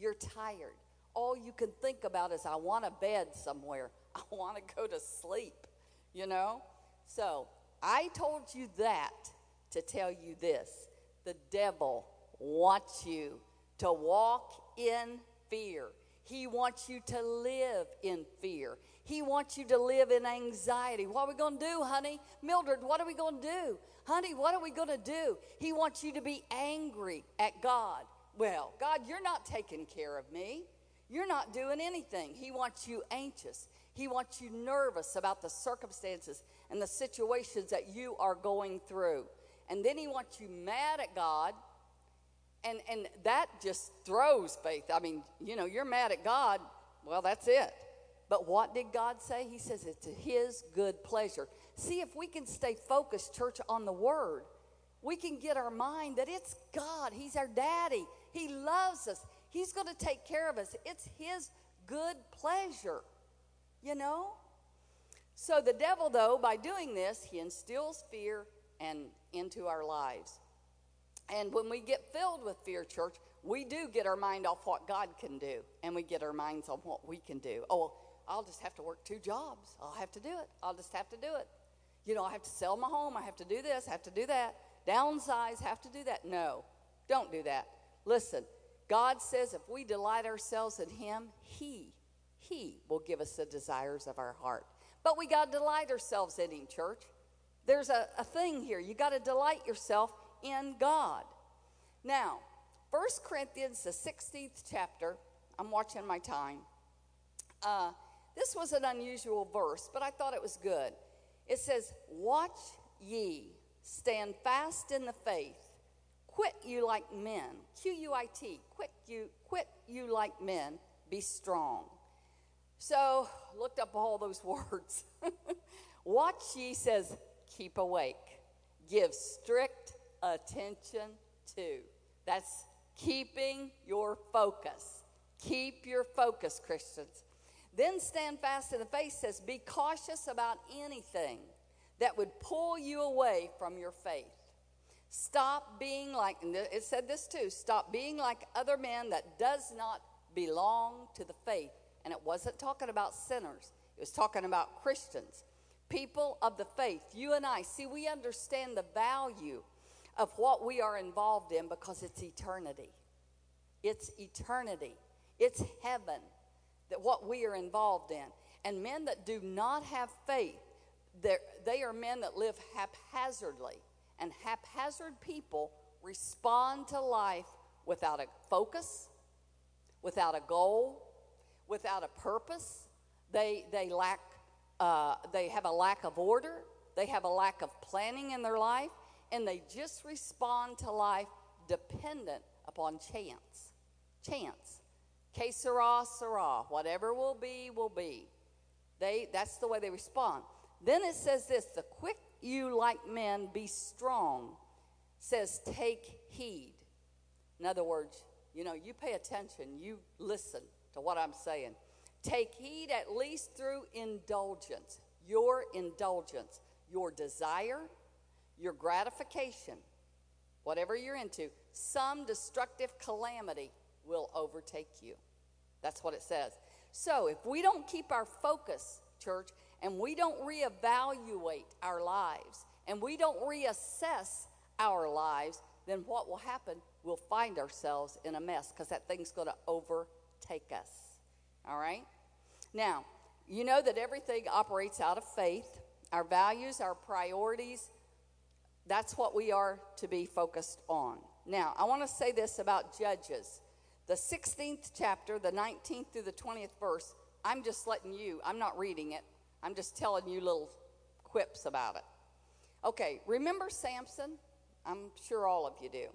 you're tired. All you can think about is I want a bed somewhere. I want to go to sleep. You know. So I told you that to tell you this: the devil wants you to walk in fear. He wants you to live in fear. He wants you to live in anxiety. What are we going to do, honey? Mildred, what are we going to do? Honey, what are we going to do? He wants you to be angry at God. Well, God, you're not taking care of me. You're not doing anything. He wants you anxious. He wants you nervous about the circumstances and the situations that you are going through. And then he wants you mad at God. And, and that just throws faith. I mean, you know, you're mad at God, well, that's it. But what did God say? He says it's His good pleasure. See, if we can stay focused, church, on the Word, we can get our mind that it's God. He's our daddy. He loves us. He's going to take care of us. It's His good pleasure, you know? So the devil, though, by doing this, he instills fear and into our lives. And when we get filled with fear, church, we do get our mind off what God can do, and we get our minds on what we can do. Oh, I'll just have to work two jobs. I'll have to do it. I'll just have to do it. You know, I have to sell my home. I have to do this, I have to do that. Downsize, have to do that. No, don't do that. Listen, God says if we delight ourselves in Him, He, He will give us the desires of our heart. But we got to delight ourselves in Him, church. There's a, a thing here. You got to delight yourself in God. Now, 1 Corinthians, the 16th chapter, I'm watching my time. Uh, this was an unusual verse, but I thought it was good. It says, Watch ye, stand fast in the faith, quit you like men. Q U I T, quit you, quit you like men, be strong. So, looked up all those words. Watch ye says, keep awake, give strict attention to. That's keeping your focus. Keep your focus, Christians. Then stand fast in the faith says, Be cautious about anything that would pull you away from your faith. Stop being like, it said this too, stop being like other men that does not belong to the faith. And it wasn't talking about sinners, it was talking about Christians, people of the faith. You and I, see, we understand the value of what we are involved in because it's eternity. It's eternity, it's heaven that what we are involved in. And men that do not have faith, they are men that live haphazardly. And haphazard people respond to life without a focus, without a goal, without a purpose. They, they lack, uh, they have a lack of order. They have a lack of planning in their life. And they just respond to life dependent upon chance. Chance. Que sera, sera. Whatever will be, will be. They, that's the way they respond. Then it says this the quick you like men be strong says take heed. In other words, you know, you pay attention, you listen to what I'm saying. Take heed at least through indulgence, your indulgence, your desire, your gratification, whatever you're into, some destructive calamity will overtake you. That's what it says. So if we don't keep our focus, church, and we don't reevaluate our lives, and we don't reassess our lives, then what will happen? We'll find ourselves in a mess because that thing's going to overtake us. All right? Now, you know that everything operates out of faith. Our values, our priorities, that's what we are to be focused on. Now, I want to say this about Judges the 16th chapter, the 19th through the 20th verse, I'm just letting you, I'm not reading it, I'm just telling you little quips about it. Okay, remember Samson? I'm sure all of you do.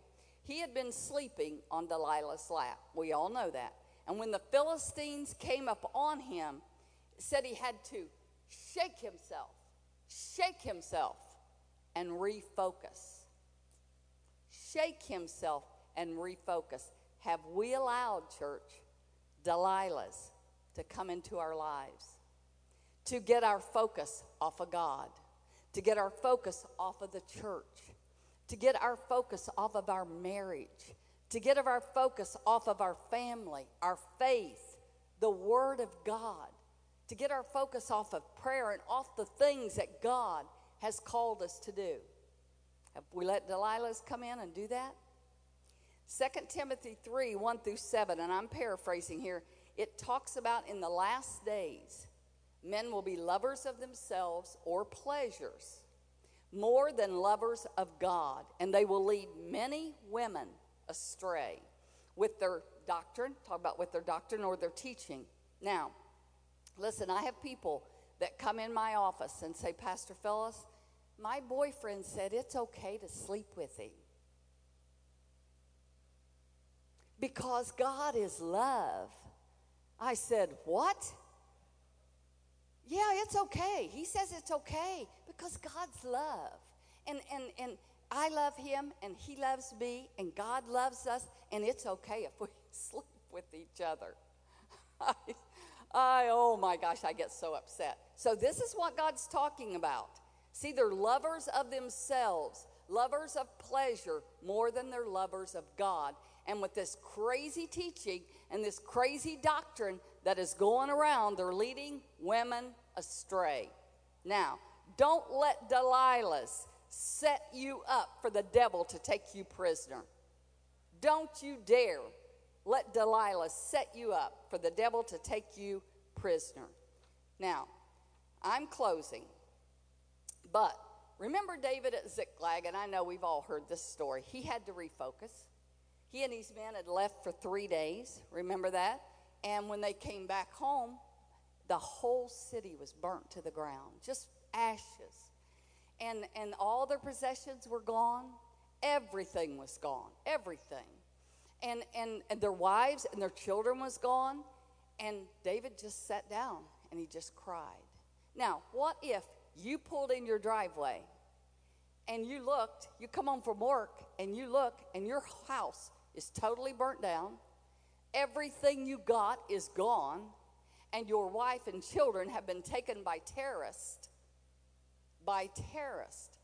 He had been sleeping on Delilah's lap. We all know that. And when the Philistines came up on him, said he had to shake himself, shake himself, and refocus. Shake himself and refocus. Have we allowed, church, Delilahs to come into our lives? To get our focus off of God, to get our focus off of the church, to get our focus off of our marriage, to get our focus off of our family, our faith, the Word of God, to get our focus off of prayer and off the things that God has called us to do. Have we let Delilah's come in and do that? 2 Timothy 3 1 through 7, and I'm paraphrasing here. it talks about in the last days, men will be lovers of themselves or pleasures more than lovers of God, and they will lead many women astray with their doctrine, talk about with their doctrine or their teaching. Now, listen, I have people that come in my office and say, Pastor Phyllis, my boyfriend said it's okay to sleep with him. Because God is love. I said, What? Yeah, it's okay. He says it's okay because God's love. And, and, and I love him and he loves me and God loves us and it's okay if we sleep with each other. I, I, oh my gosh, I get so upset. So, this is what God's talking about. See, they're lovers of themselves, lovers of pleasure more than they're lovers of God. And with this crazy teaching and this crazy doctrine that is going around, they're leading women astray. Now, don't let Delilah's set you up for the devil to take you prisoner. Don't you dare let Delilah set you up for the devil to take you prisoner. Now, I'm closing, but remember David at Ziklag, and I know we've all heard this story. He had to refocus. He and his men had left for three days. Remember that? And when they came back home, the whole city was burnt to the ground, just ashes. And, and all their possessions were gone. Everything was gone. Everything. And, and, and their wives and their children was gone. And David just sat down and he just cried. Now, what if you pulled in your driveway and you looked, you come home from work and you look and your house is totally burnt down, everything you got is gone, and your wife and children have been taken by terrorists. By terrorists.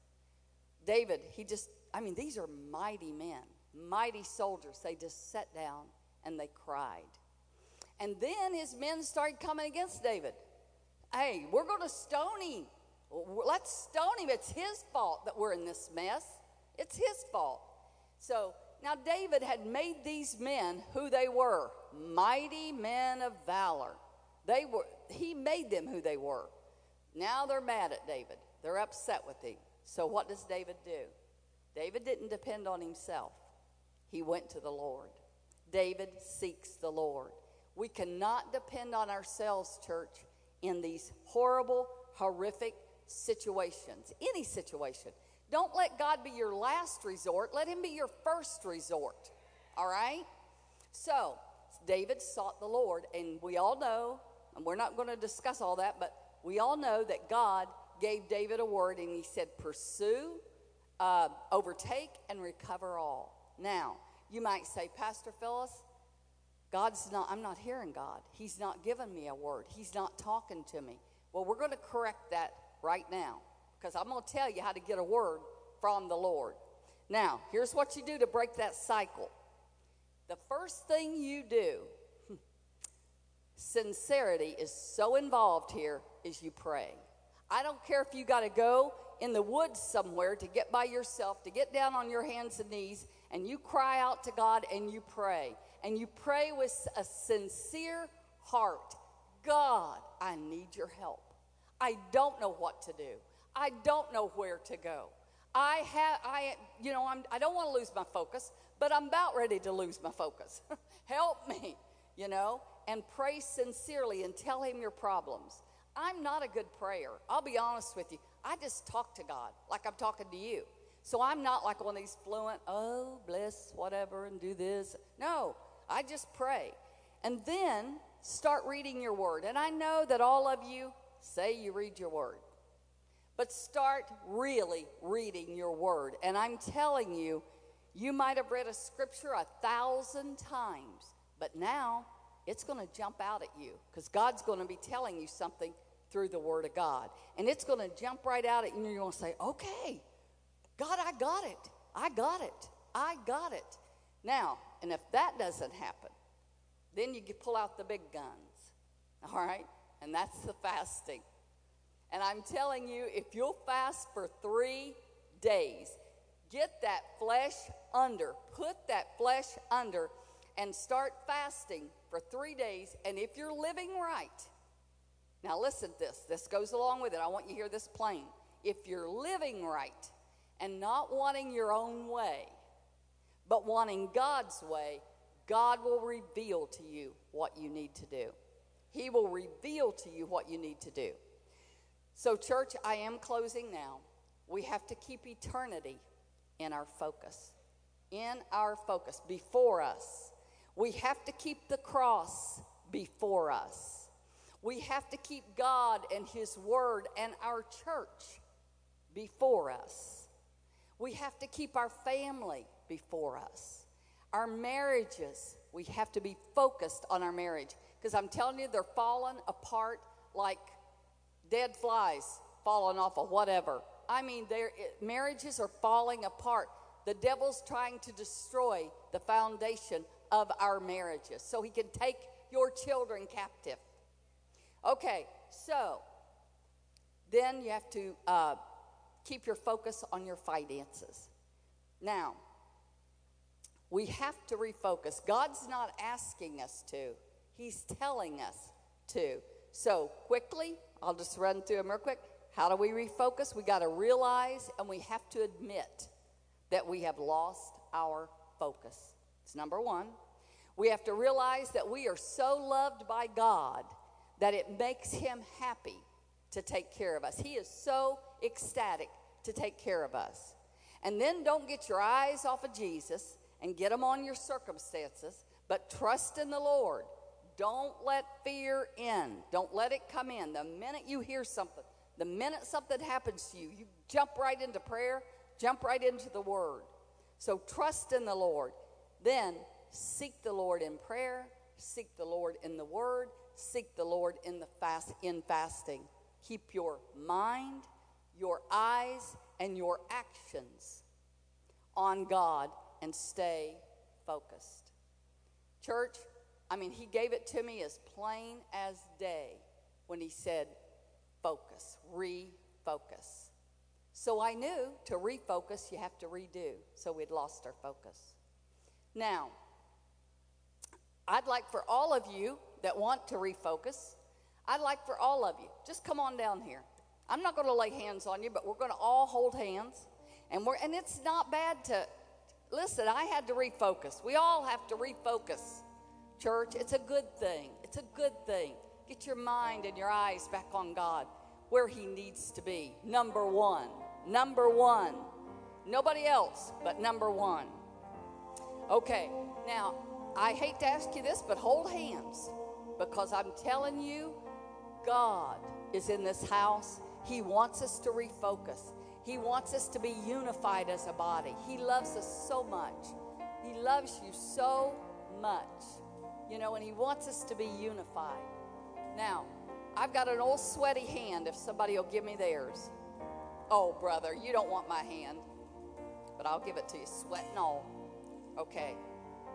David, he just, I mean, these are mighty men, mighty soldiers. They just sat down and they cried. And then his men started coming against David. Hey, we're going to stone him. Let's stone him. It's his fault that we're in this mess. It's his fault. So now David had made these men who they were mighty men of valor. They were, he made them who they were. Now they're mad at David. They're upset with him. So what does David do? David didn't depend on himself. He went to the Lord. David seeks the Lord. We cannot depend on ourselves, church, in these horrible, horrific situations. Any situation. Don't let God be your last resort, let Him be your first resort. All right? So, David sought the Lord, and we all know and we're not going to discuss all that, but we all know that God gave David a word and he said, Pursue, uh, overtake, and recover all. Now, you might say, Pastor Phyllis, God's not, I'm not hearing God. He's not giving me a word. He's not talking to me. Well, we're going to correct that right now because I'm going to tell you how to get a word from the Lord. Now, here's what you do to break that cycle. The first thing you do sincerity is so involved here is you pray. I don't care if you got to go in the woods somewhere to get by yourself, to get down on your hands and knees, and you cry out to God and you pray. And you pray with a sincere heart God, I need your help. I don't know what to do. I don't know where to go. I have, I, you know, I'm, I don't want to lose my focus, but I'm about ready to lose my focus. help me, you know and pray sincerely and tell Him your problems. I'm not a good prayer. I'll be honest with you. I just talk to God like I'm talking to you. So I'm not like one of these fluent, oh, bless, whatever, and do this. No, I just pray. And then start reading your word. And I know that all of you say you read your word, but start really reading your word. And I'm telling you, you might have read a scripture a thousand times, but now it's going to jump out at you because God's going to be telling you something through the Word of God. And it's going to jump right out at you, and you're going to say, Okay, God, I got it. I got it. I got it. Now, and if that doesn't happen, then you pull out the big guns. All right? And that's the fasting. And I'm telling you, if you'll fast for three days, get that flesh under, put that flesh under and start fasting for three days. And if you're living right, now listen to this, this goes along with it. I want you to hear this plain. If you're living right and not wanting your own way, but wanting God's way, God will reveal to you what you need to do. He will reveal to you what you need to do. So, church, I am closing now. We have to keep eternity in our focus. In our focus, before us. We have to keep the cross before us. We have to keep God and His Word and our church before us. We have to keep our family before us. Our marriages, we have to be focused on our marriage. Because I'm telling you, they're falling apart like dead flies falling off of whatever. I mean, their marriages are falling apart. The devil's trying to destroy the foundation of our marriages so he can take your children captive. Okay, so then you have to uh, keep your focus on your finances. Now, we have to refocus. God's not asking us to, He's telling us to. So, quickly, I'll just run through them real quick. How do we refocus? We got to realize and we have to admit that we have lost our focus. It's number one. We have to realize that we are so loved by God that it makes Him happy to take care of us. He is so ecstatic to take care of us. And then don't get your eyes off of Jesus and get them on your circumstances, but trust in the Lord. Don't let fear in. Don't let it come in. The minute you hear something, the minute something happens to you, you jump right into prayer, jump right into the word. So trust in the Lord. Then seek the Lord in prayer, seek the Lord in the word, seek the Lord in the fast in fasting. Keep your mind, your eyes, and your actions on God and stay focused. Church, I mean, he gave it to me as plain as day when he said, focus, refocus. So I knew to refocus, you have to redo. So we'd lost our focus. Now, I'd like for all of you that want to refocus, I'd like for all of you, just come on down here. I'm not going to lay hands on you, but we're going to all hold hands. And we're and it's not bad to listen, I had to refocus. We all have to refocus. Church, it's a good thing. It's a good thing. Get your mind and your eyes back on God where He needs to be. Number one. Number one. Nobody else, but number one. Okay, now, I hate to ask you this, but hold hands because I'm telling you, God is in this house. He wants us to refocus. He wants us to be unified as a body. He loves us so much. He loves you so much. You know, and He wants us to be unified. Now, I've got an old sweaty hand if somebody will give me theirs. Oh, brother, you don't want my hand, but I'll give it to you, sweat and all. Okay.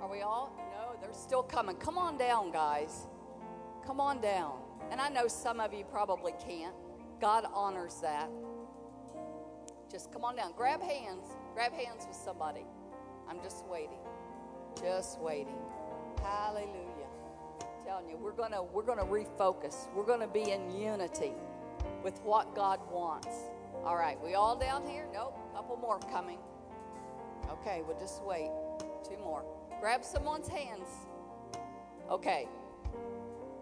Are we all? No, they're still coming. Come on down, guys. Come on down. And I know some of you probably can't. God honors that. Just come on down. Grab hands. Grab hands with somebody. I'm just waiting. Just waiting. Hallelujah. I'm telling you, we're gonna we're gonna refocus. We're gonna be in unity with what God wants. All right, we all down here? Nope. Couple more coming. Okay, we'll just wait. Two more. Grab someone's hands. Okay.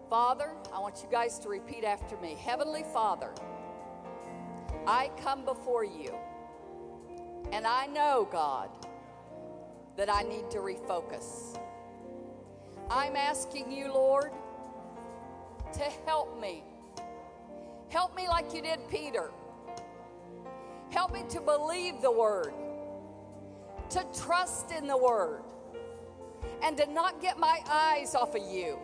Father, I want you guys to repeat after me. Heavenly Father, I come before you, and I know, God, that I need to refocus. I'm asking you, Lord, to help me. Help me like you did Peter. Help me to believe the word, to trust in the word, and to not get my eyes off of you.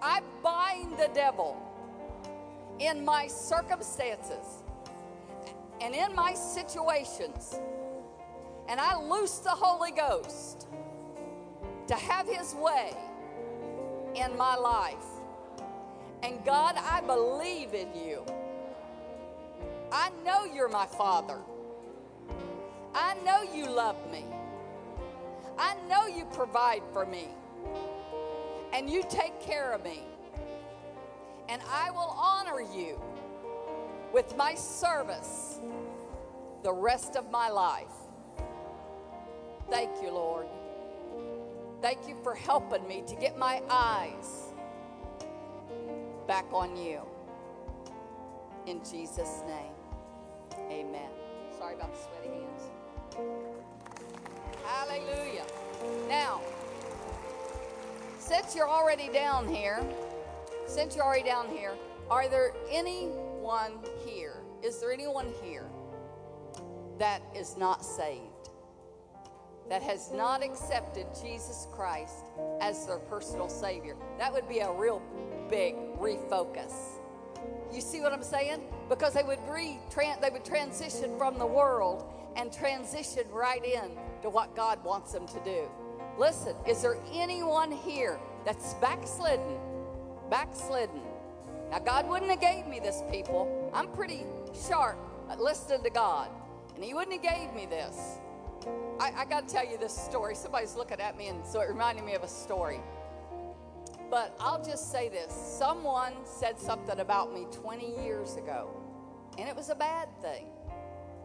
I bind the devil in my circumstances and in my situations. And I loose the Holy Ghost to have His way in my life. And God, I believe in you. I know you're my Father. I know you love me. I know you provide for me and you take care of me. And I will honor you with my service the rest of my life. Thank you, Lord. Thank you for helping me to get my eyes back on you. In Jesus' name, amen. Sorry about the sweaty hands. Hallelujah. Now, since you're already down here, since you're already down here, are there anyone here? Is there anyone here that is not saved? That has not accepted Jesus Christ as their personal Savior? That would be a real big refocus. You see what I'm saying? Because they would re they would transition from the world and transition right in to what God wants them to do. Listen, is there anyone here that's backslidden? Backslidden. Now, God wouldn't have gave me this, people. I'm pretty sharp at listening to God, and He wouldn't have gave me this. I, I got to tell you this story. Somebody's looking at me, and so it reminded me of a story. But I'll just say this someone said something about me 20 years ago, and it was a bad thing.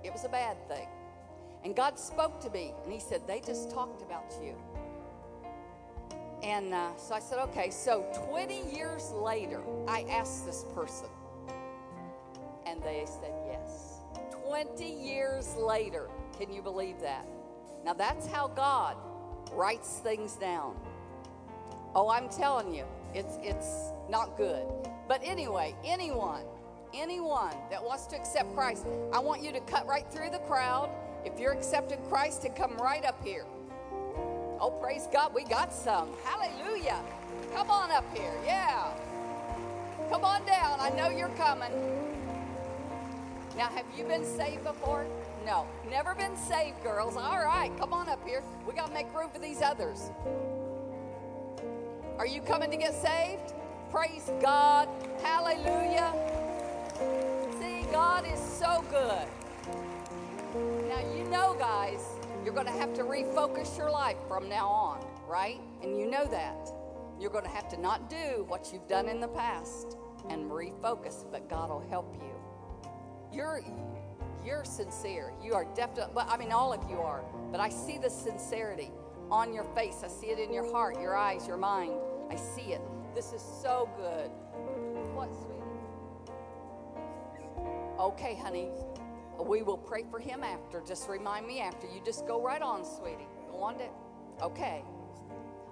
It was a bad thing. And God spoke to me, and He said, They just talked about you. And uh, so I said, Okay. So 20 years later, I asked this person, and they said yes. 20 years later, can you believe that? Now that's how God writes things down. Oh, I'm telling you, it's it's not good. But anyway, anyone, anyone that wants to accept Christ, I want you to cut right through the crowd. If you're accepting Christ, and come right up here. Oh, praise God, we got some. Hallelujah. Come on up here. Yeah. Come on down. I know you're coming. Now, have you been saved before? No. Never been saved, girls. All right, come on up here. We got to make room for these others. Are you coming to get saved? Praise God. Hallelujah. See, God is so good. Now, you know, guys, you're going to have to refocus your life from now on, right? And you know that. You're going to have to not do what you've done in the past and refocus, but God will help you. You're you're sincere. You are definitely, well, I mean, all of you are, but I see the sincerity on your face. I see it in your heart, your eyes, your mind. I see it. This is so good. What, sweetie? Okay, honey. We will pray for him after. Just remind me after. You just go right on, sweetie. Go on to. Okay.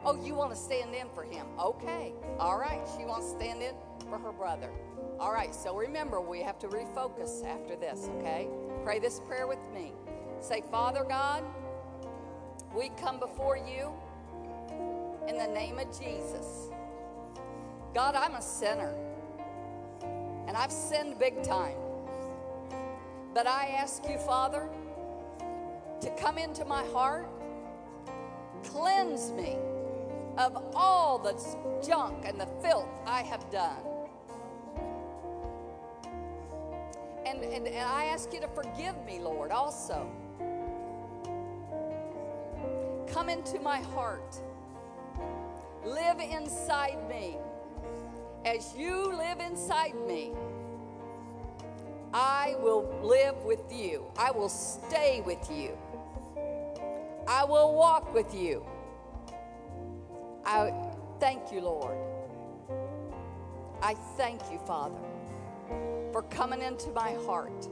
Oh, you want to stand in for him? Okay. All right. She wants to stand in for her brother. All right. So remember, we have to refocus after this, okay? Pray this prayer with me. Say, Father God, we come before you in the name of Jesus. God, I'm a sinner, and I've sinned big time. But I ask you, Father, to come into my heart, cleanse me of all the junk and the filth I have done. And, and, and I ask you to forgive me, Lord, also. Come into my heart. Live inside me. As you live inside me, I will live with you. I will stay with you. I will walk with you. I thank you, Lord. I thank you, Father, for coming into my heart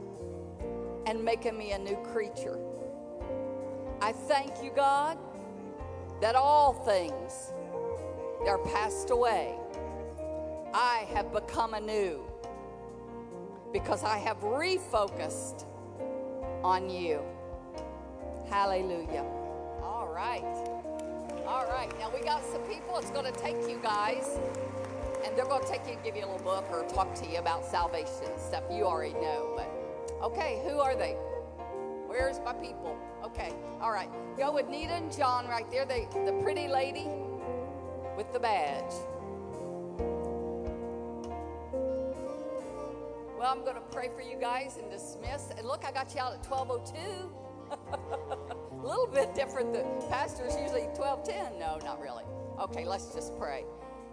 and making me a new creature. I thank you, God, that all things are passed away. I have become anew because I have refocused on you. Hallelujah. All right. All right. Now we got some people. It's going to take you guys, and they're going to take you and give you a little book or talk to you about salvation stuff you already know. But okay, who are they? Where's my people? Okay. All right. Go with Nita and John right there. They, the pretty lady with the badge. I'm going to pray for you guys and dismiss. And look, I got you out at 1202. A little bit different. The pastor's usually 1210. No, not really. Okay, let's just pray.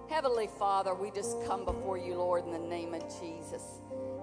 Heavenly Father, we just come before you, Lord, in the name of Jesus.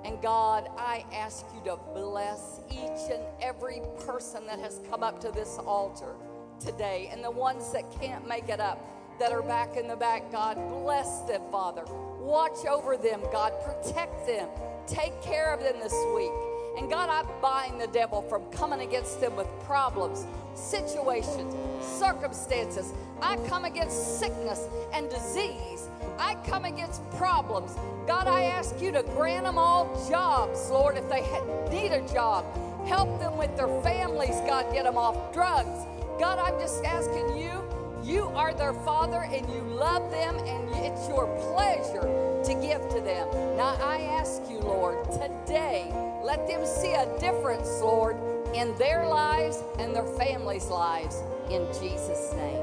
And God, I ask you to bless each and every person that has come up to this altar today and the ones that can't make it up that are back in the back. God, bless them, Father. Watch over them, God. Protect them. Take care of them this week. And God, I bind the devil from coming against them with problems, situations, circumstances. I come against sickness and disease. I come against problems. God, I ask you to grant them all jobs, Lord, if they need a job. Help them with their families, God, get them off drugs. God, I'm just asking you, you are their father and you love them and it's your pleasure to give to them. Now I ask you, Lord, today, let them see a difference, Lord, in their lives and their families' lives. In Jesus' name.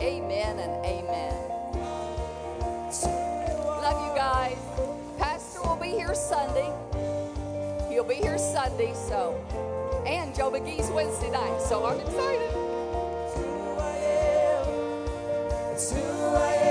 Amen and amen. Love you guys. Pastor will be here Sunday. He'll be here Sunday, so. And Joe McGee's Wednesday night, so I'm excited. till I